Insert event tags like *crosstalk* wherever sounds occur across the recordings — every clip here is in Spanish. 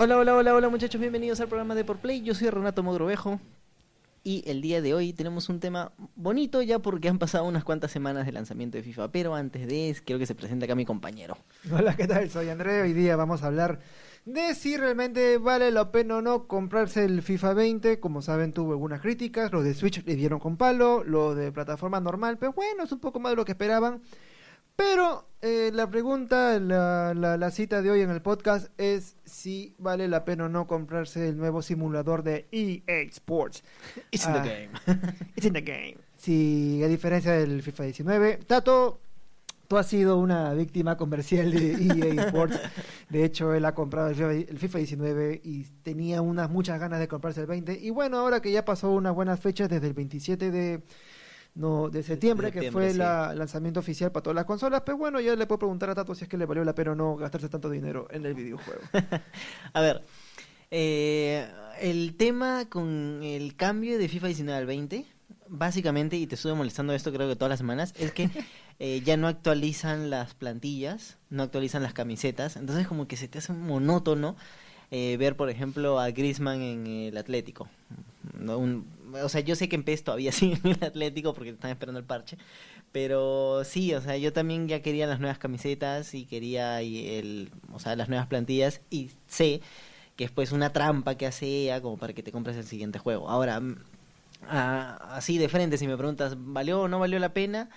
Hola, hola, hola, hola muchachos, bienvenidos al programa de Por Play. Yo soy Renato Mogrovejo y el día de hoy tenemos un tema bonito ya porque han pasado unas cuantas semanas de lanzamiento de FIFA, pero antes de eso quiero que se presente acá mi compañero. Hola, ¿qué tal? Soy André. Hoy día vamos a hablar de si realmente vale la pena o no comprarse el FIFA 20. Como saben, tuvo algunas críticas. Los de Switch le dieron con palo, los de plataforma normal, pero bueno, es un poco más de lo que esperaban. Pero eh, la pregunta, la, la, la, cita de hoy en el podcast es si vale la pena o no comprarse el nuevo simulador de EA Sports. It's in the Ah, game. *laughs* It's in the game. Si a diferencia del FIFA 19, Tato, tú has sido una víctima comercial de *laughs* EA Sports. De hecho, él ha comprado el FIFA 19 y tenía unas muchas ganas de comprarse el 20. Y bueno, ahora que ya pasó unas buenas fechas desde el 27 de no de septiembre, que septiembre, fue sí. la- el lanzamiento oficial para todas las consolas, pues bueno, ya le puedo preguntar a Tato si es que le valió la pena o no gastarse tanto dinero en el videojuego. *laughs* A ver, eh, el tema con el cambio de FIFA 19 al 20, básicamente, y te estuve molestando esto creo que todas las semanas, es que *laughs* eh, ya no actualizan las plantillas, no actualizan las camisetas, entonces como que se te hace monótono eh, ver, por ejemplo, a Griezmann en el Atlético. No, un- o sea, yo sé que en PES todavía *laughs* sigue en el Atlético porque están esperando el parche, pero sí, o sea, yo también ya quería las nuevas camisetas y quería el, o sea, las nuevas plantillas y sé que es pues una trampa que hace EA como para que te compres el siguiente juego. Ahora, mm, ah, así de frente, si me preguntas, ¿valió o no valió la pena?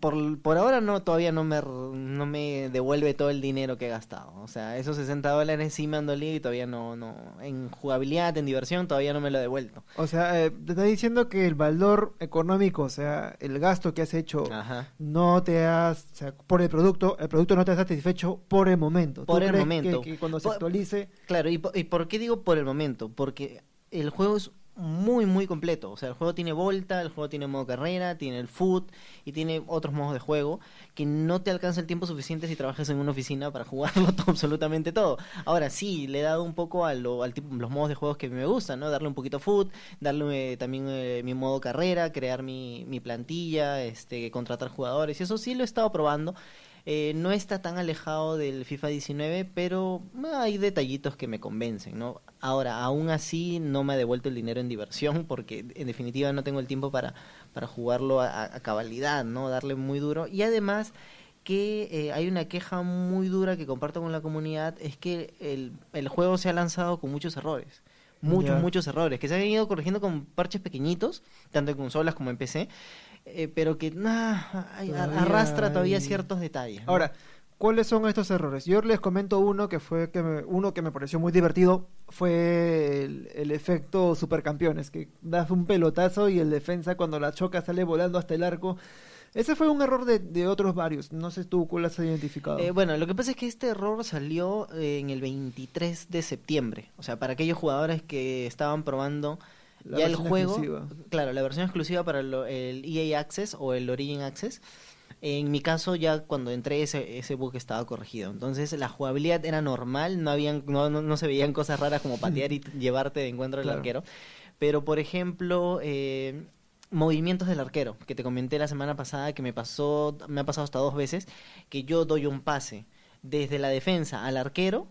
Por, por ahora no, todavía no me, no me devuelve todo el dinero que he gastado. O sea, esos 60 dólares sí me han dolido y todavía no, no, en jugabilidad, en diversión, todavía no me lo he devuelto. O sea, eh, te está diciendo que el valor económico, o sea, el gasto que has hecho, Ajá. no te has, o sea, por el producto, el producto no te ha satisfecho por el momento. ¿Tú Por el momento. Que, que cuando se actualice, Claro, ¿y, ¿y por qué digo por el momento? Porque el juego es muy, muy completo. O sea, el juego tiene volta, el juego tiene modo carrera, tiene el foot y tiene otros modos de juego que no te alcanza el tiempo suficiente si trabajas en una oficina para *laughs* jugarlo todo, absolutamente todo. Ahora sí, le he dado un poco a lo, al tipo, los modos de juegos que me gustan, ¿no? Darle un poquito foot, darle eh, también eh, mi modo carrera, crear mi, mi plantilla, este, contratar jugadores y eso sí lo he estado probando. Eh, no está tan alejado del FIFA 19, pero eh, hay detallitos que me convencen, ¿no? Ahora, aún así no me ha devuelto el dinero en diversión porque en definitiva no tengo el tiempo para, para jugarlo a, a cabalidad, ¿no? Darle muy duro. Y además que eh, hay una queja muy dura que comparto con la comunidad, es que el, el juego se ha lanzado con muchos errores. Muchos, muchos errores, que se han ido corrigiendo con parches pequeñitos, tanto en consolas como en PC, eh, pero que nah, Todavía arrastra todavía hay- ciertos detalles. ¿no? Ahora, ¿cuáles son estos errores? Yo les comento uno que fue que me- uno que me pareció muy divertido fue el, el efecto supercampeones, que das un pelotazo y el defensa cuando la choca sale volando hasta el arco. Ese fue un error de, de otros varios. No sé tú cuál has identificado. Eh, bueno, lo que pasa es que este error salió eh, en el 23 de septiembre. O sea, para aquellos jugadores que estaban probando La ya el juego. exclusiva. Claro, la versión exclusiva para lo- el EA Access o el Origin Access. En mi caso, ya cuando entré, ese, ese bug estaba corregido. Entonces, la jugabilidad era normal, no, habían, no, no, no se veían cosas raras como patear y *laughs* llevarte de encuentro al Claro. arquero. Pero, por ejemplo, eh, movimientos del arquero, que te comenté la semana pasada, que me pasó, me ha pasado hasta dos veces, que yo doy un pase desde la defensa al arquero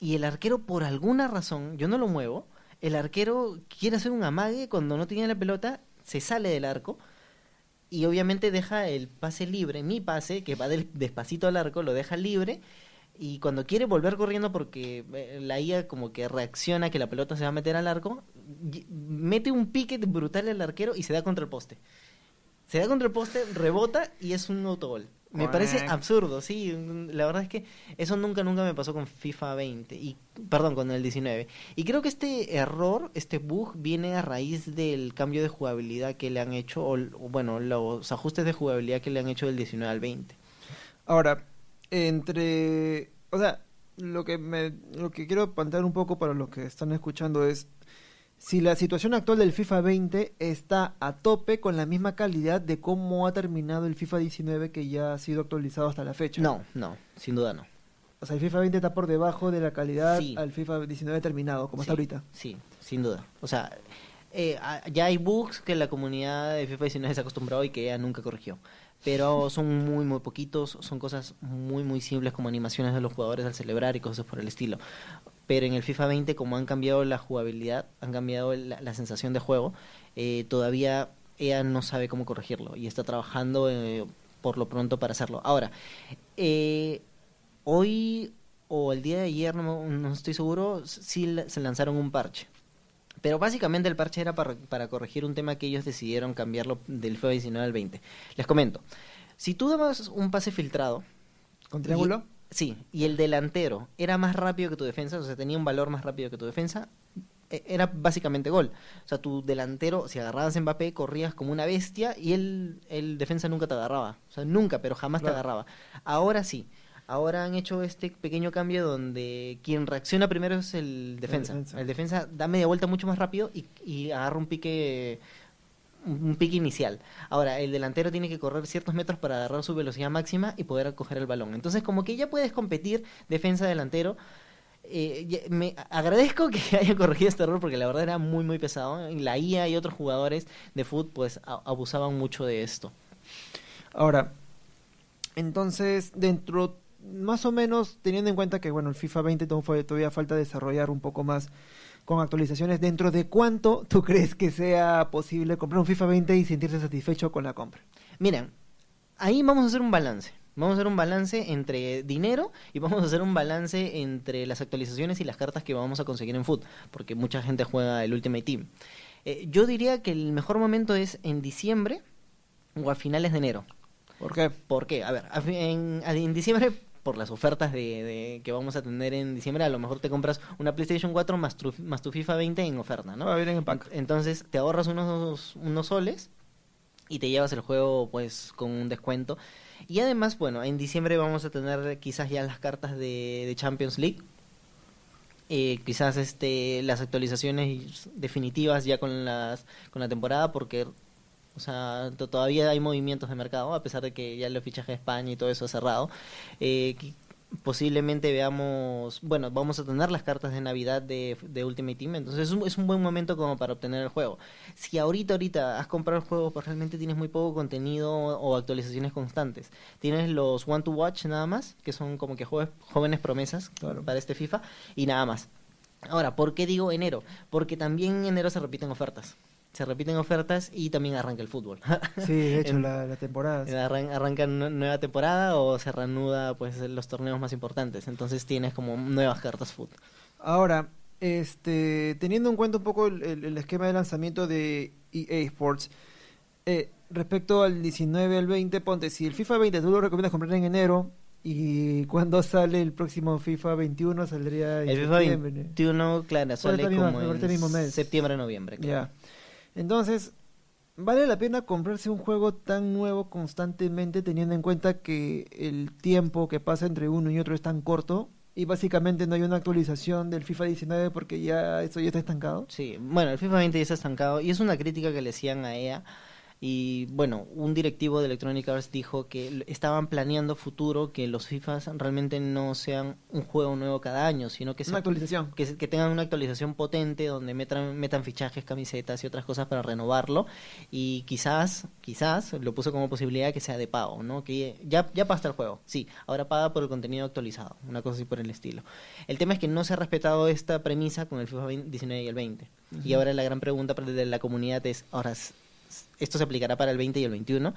y el arquero por alguna razón, yo no lo muevo, el arquero quiere hacer un amague cuando no tiene la pelota, se sale del arco y obviamente deja el pase libre, mi pase, que va del- despacito al arco, lo deja libre y cuando quiere volver corriendo porque eh, la IA como que reacciona que la pelota se va a meter al arco, mete un pique brutal al arquero y se da contra el poste. Se da contra el poste, rebota y es un autogol. Me parece absurdo, sí. La verdad es que eso nunca, nunca me pasó con FIFA 20. Y, perdón, con el 19. Y creo que este error, este bug, viene a raíz del cambio de jugabilidad que le han hecho, o, o, bueno, los ajustes de jugabilidad que le han hecho del 19 al 20. Ahora, entre, o sea, lo que me, lo que quiero plantear un poco para los que están escuchando es si la situación actual del FIFA 20 está a tope con la misma calidad de cómo ha terminado el FIFA 19 que ya ha sido actualizado hasta la fecha. No, no, sin duda no. O sea, el FIFA 20 está por debajo de la calidad Sí. al FIFA 19 terminado, como Sí, está ahorita. Sí, sin duda. O sea, eh, ya hay bugs que la comunidad de FIFA 19 se ha acostumbrado y que ella nunca corrigió. Pero son muy, muy poquitos. Son cosas muy, muy simples como animaciones de los jugadores al celebrar y cosas por el estilo. Pero en el FIFA 20 como han cambiado la jugabilidad, han cambiado la, sensación de juego, eh, todavía EA no sabe cómo corregirlo y está trabajando eh, por lo pronto para hacerlo. Ahora, eh, hoy o el día de ayer, no, no estoy seguro, sí se lanzaron un parche. Pero básicamente el parche era para, para corregir un tema que ellos decidieron cambiarlo del FIFA 19 al 20. Les comento, si tú dabas un pase filtrado, ¿Con triángulo? Sí, y el delantero era más rápido que tu defensa, o sea, tenía un valor más rápido que tu defensa, e- era básicamente gol. O sea, tu delantero, si agarrabas a Mbappé, corrías como una bestia y el, el defensa nunca te agarraba. O sea, nunca, pero jamás Claro. te agarraba. Ahora sí. Ahora han hecho este pequeño cambio donde quien reacciona primero es el defensa. defensa. El defensa da media vuelta mucho más rápido y, y agarra un pique un pique inicial. Ahora, el delantero tiene que correr ciertos metros para agarrar su velocidad máxima y poder coger el balón. Entonces, como que ya puedes competir defensa-delantero. Eh, ya- me agradezco *laughs* que haya corregido este error porque la verdad era muy, muy pesado. La IA y otros jugadores de fútbol pues abusaban mucho de esto. Ahora, entonces, dentro, más o menos, teniendo en cuenta que, bueno, el FIFA 20 to- fue- todavía falta desarrollar un poco más con actualizaciones, ¿dentro de cuánto *laughs* tú crees que sea posible comprar un FIFA 20 y sentirse satisfecho con la compra? Miren, ahí vamos a hacer un balance. Vamos a hacer un balance entre dinero y vamos a hacer un balance entre las actualizaciones y las cartas que vamos a conseguir en Foot, porque mucha gente juega el Ultimate Team. Eh, yo diría que el mejor momento es en diciembre o a finales de enero. ¿Por qué? ¿Por qué? A ver, en diciembre, por las ofertas de, de- que vamos a tener en diciembre, a lo mejor te compras una PlayStation 4 más tu, más tu FIFA 20 en oferta, ¿no? Va a venir en pack. Entonces te ahorras unos, unos soles y te llevas el juego pues con un descuento. Y además, bueno, en diciembre vamos a tener quizás ya las cartas de, de Champions League. Eh, quizás este las actualizaciones definitivas ya con las con la temporada porque o sea to- todavía hay movimientos de mercado a pesar de que ya el fichaje de España y todo eso ha cerrado Eh, posiblemente veamos bueno vamos a tener las cartas de navidad de, de Ultimate Team entonces es un, es un buen momento como para obtener el juego si ahorita ahorita has comprado el juego pues realmente tienes muy poco contenido o actualizaciones constantes tienes los One to Watch nada más que son como que jóvenes promesas Claro. para este FIFA y nada más Ahora, ¿por qué digo enero? Porque también en enero se repiten ofertas. Se repiten ofertas y también arranca el fútbol. *laughs* Sí, de hecho, En- la, la temporada. sí. Arran- arranca nu- nueva temporada o se reanuda pues los torneos más importantes. Entonces tienes como nuevas cartas fútbol. Ahora, este, teniendo en cuenta un poco el, el- el esquema de lanzamiento de EA Sports, eh, respecto al 19 al 20, ponte, si el FIFA 20 tú lo recomiendas comprar en enero, y cuando sale el próximo FIFA 21 saldría en El FIFA septiembre. 21, claro, sale este como este en mismo mes. septiembre, noviembre. claro. Entonces, ¿vale la pena comprarse un juego tan nuevo constantemente teniendo en cuenta que el tiempo que pasa entre uno y otro es tan corto? Y básicamente no hay una actualización del FIFA 19 porque ya eso ya está estancado. Sí, bueno, el FIFA 20 ya está estancado y es una crítica que le hacían a EA. Y bueno, un directivo de Electronic Arts dijo que estaban planeando futuro que los FIFAs realmente no sean un juego nuevo cada año, sino que, se- Una actualización. que, que tengan una actualización potente donde metan, metan fichajes, camisetas y otras cosas para renovarlo. Y quizás, quizás, lo puso como posibilidad que sea de pago, ¿no? Que ya, ya pasa el juego, sí, ahora paga por el contenido actualizado, una cosa así por el estilo. El tema es que no se ha respetado esta premisa con el FIFA 20 19 y el 20. Y ahora la gran pregunta de la comunidad es, ahora, ¿esto se aplicará para el 20 y el 21?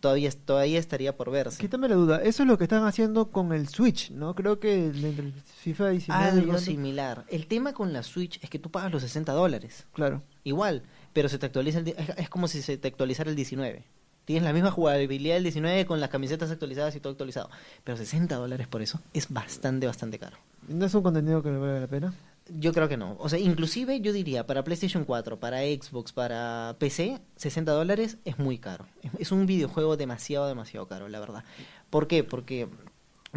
Todavía, todavía estaría por verse. Quítame la duda, eso es lo que están haciendo con el Switch, ¿no? Creo que el, el FIFA 19... Algo llegando- similar. El tema con la Switch es que tú pagas los 60 dólares. Claro. Igual, pero se te actualiza el, es como si se te actualizara el 19. Tienes la misma jugabilidad del 19 con las camisetas actualizadas y todo actualizado. Pero 60 dólares por eso es bastante, bastante caro. ¿No es un contenido que le vale la pena? Yo creo que no. O sea, inclusive yo diría, para PlayStation 4, para Xbox, para PC, 60 dólares es muy caro. Es, un videojuego demasiado, demasiado caro, la verdad. ¿Por qué? Porque,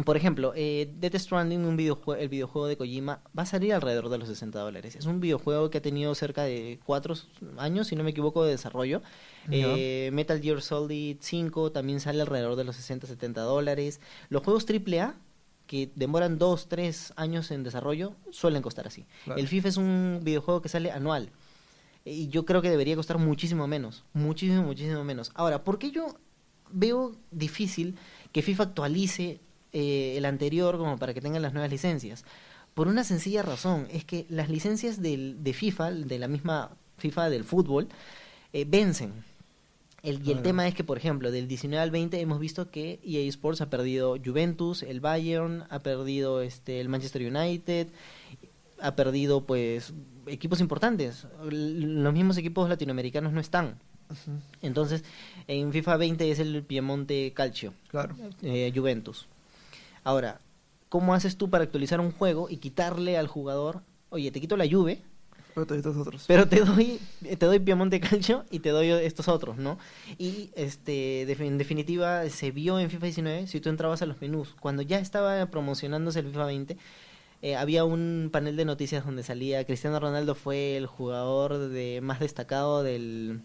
por ejemplo, eh, Death Stranding, un videojue- el videojuego de Kojima, va a salir alrededor de los 60 dólares. Es un videojuego que ha tenido cerca de 4 años, si no me equivoco, de desarrollo. Eh, Metal Gear Solid 5 también sale alrededor de los 60-70 dólares. Los juegos AAA que demoran 2, 3 años en desarrollo suelen costar así. Claro. El FIFA es un videojuego que sale anual. Y yo creo que debería costar muchísimo menos. Muchísimo, muchísimo menos. Ahora, ¿por qué yo veo difícil que FIFA actualice eh, el anterior como para que tengan las nuevas licencias? Por una sencilla razón, es que las licencias del, de FIFA, de la misma FIFA del fútbol, eh, vencen. El, y el tema es que, por ejemplo, del 19 al 20 hemos visto que EA Sports ha perdido Juventus, el Bayern, ha perdido este el Manchester United, ha perdido pues equipos importantes. Los mismos equipos latinoamericanos no están. Entonces, en FIFA 20 es el Piemonte Calcio, Claro. eh, Juventus. Ahora, ¿cómo haces tú para actualizar un juego y quitarle al jugador, oye, te quito la Juve, Pero te doy, te doy Piemonte Calcio y te doy estos otros, ¿no? Y este, en definitiva, se vio en FIFA 19, si tú entrabas a los menús, cuando ya estaba promocionándose el FIFA 20, eh, había un panel de noticias donde salía Cristiano Ronaldo fue el jugador de más destacado del,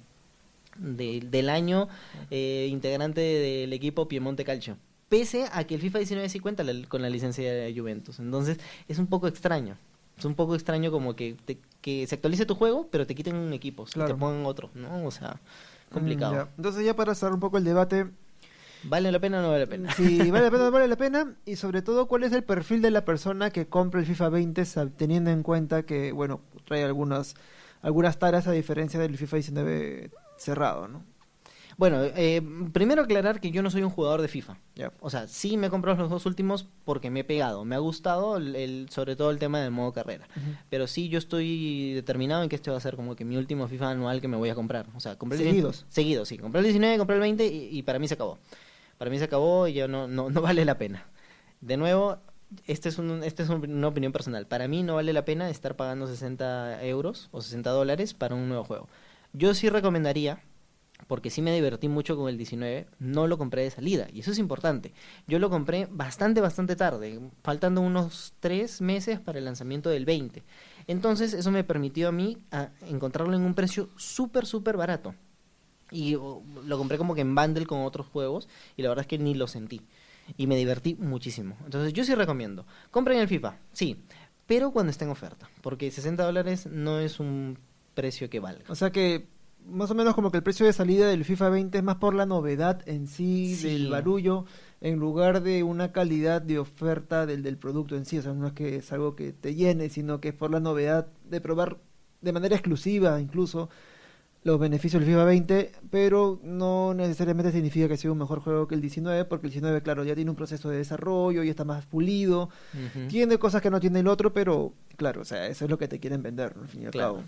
de- del año, eh, integrante del equipo Piemonte Calcio. Pese a que el FIFA 19 sí cuenta con la licencia de Juventus. Entonces, es un poco extraño. Es un poco extraño como que, te- que se actualice tu juego, pero te quiten equipos y Claro. te pongan otro, ¿no? O sea, complicado. Mm, ya. Entonces ya para cerrar un poco el debate, ¿Vale la pena o no vale la pena? si vale la pena o *laughs* no vale la pena, y sobre todo cuál es el perfil de la persona que compra el FIFA 20 sab- teniendo en cuenta que, bueno, trae algunas, algunas taras a diferencia del FIFA 19 cerrado, ¿no? Bueno, eh, primero aclarar que yo no soy un jugador de FIFA. O sea, sí me he comprado los dos últimos porque me he pegado. Me ha gustado, el, el- sobre todo el tema del modo carrera. Pero sí, yo estoy determinado en que este va a ser como que mi último FIFA anual que me voy a comprar. O sea, compré el Seguidos. Seguidos, sí. Compré el 19, compré el 20 y, y para mí se acabó. Para mí se acabó y ya no, no, no *laughs* vale la pena. De nuevo, este es, un, este es un- una opinión personal. Para mí no vale la pena estar pagando 60 euros o 60 dólares para un nuevo juego. Yo sí recomendaría, porque sí me divertí mucho con el 19, no lo compré de salida. Y eso es importante. Yo lo compré bastante, bastante tarde, faltando unos tres meses para el lanzamiento del 20. Entonces eso me permitió a mí encontrarlo en un precio súper, súper barato. Y lo compré como que en bundle con otros juegos y la verdad es que ni lo sentí. Y me divertí muchísimo. Entonces yo sí recomiendo. Compren el FIFA, sí, pero cuando esté en oferta. Porque 60 dólares no es un precio que valga. O sea que más o menos como que el precio de salida del FIFA 20 es más por la novedad en sí, Sí. del barullo, en lugar de una calidad de oferta del, del producto en sí. O sea, no es que es algo que te llene, sino que es por la novedad de probar de manera exclusiva incluso los beneficios del FIFA 20, pero no necesariamente significa que sea un mejor juego que el 19, porque el 19, claro, ya tiene un proceso de desarrollo, y está más pulido, tiene cosas que no tiene el otro, pero claro, o sea, eso es lo que te quieren vender, al fin y al Claro. cabo.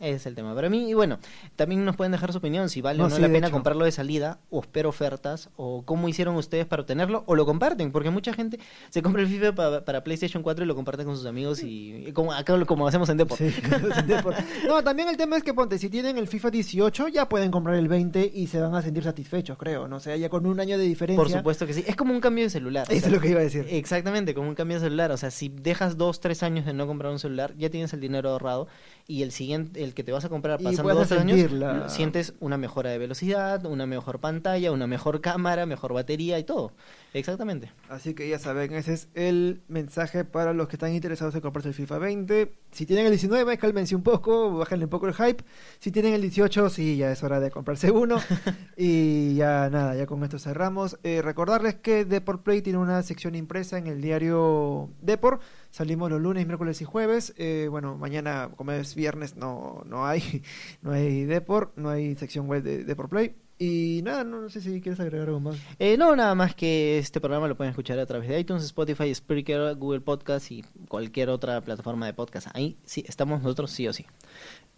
Ese es el tema. Para mí, y bueno, también nos pueden dejar su opinión si vale No, o no sí, la pena hecho. comprarlo de salida, o espero ofertas, o cómo hicieron ustedes para obtenerlo, o lo comparten, porque mucha gente se compra el FIFA pa- para, PlayStation 4 y lo comparte con sus amigos y, y como acá como hacemos en Depot. Sí, *laughs* sin Depor. no, también el tema es que ponte, si tienen el FIFA 18 ya pueden comprar el 20 y se van a sentir satisfechos, creo, no o sea, ya con un año de diferencia. Por supuesto que sí. Es como un cambio de celular. o Eso sea, es lo que iba a decir. Exactamente, como un cambio de celular. O sea, si dejas dos, tres años de no comprar un celular, ya tienes el dinero ahorrado y el siguiente, el que te vas a comprar pasando dos, años, la- sientes una mejora de velocidad, una mejor pantalla, una mejor cámara, mejor batería y todo. Exactamente. Así que ya saben, ese es el mensaje para los que están interesados en comprarse el FIFA 20. Si tienen el 19, cálmense un poco, bájenle un poco el hype. Si tienen el 18, sí, ya es hora de comprarse uno. *laughs* y ya nada, ya con esto cerramos. Eh, recordarles que Deport Play tiene una sección impresa en el diario Deport. Salimos los lunes, miércoles y jueves. Eh, bueno, mañana, como es viernes, no, no hay *laughs* no hay Deport, no hay sección web de Deport Play. Y nada, no, sé si quieres agregar algo más. Eh, no, nada más que este programa lo pueden escuchar a través de iTunes, Spotify, Spreaker, Google Podcast y cualquier otra plataforma de podcast. Ahí sí, estamos nosotros sí o sí.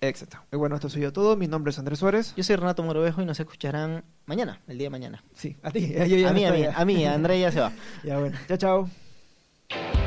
Exacto. Y bueno, esto soy yo todo. Mi nombre es Andrés Suárez. Yo soy Renato Morovejo y nos escucharán mañana, el día de mañana. Sí, a ti. *laughs* A mí, no a mí, a mí, a Andrea ya se va. *laughs* Ya bueno. Chao, chao.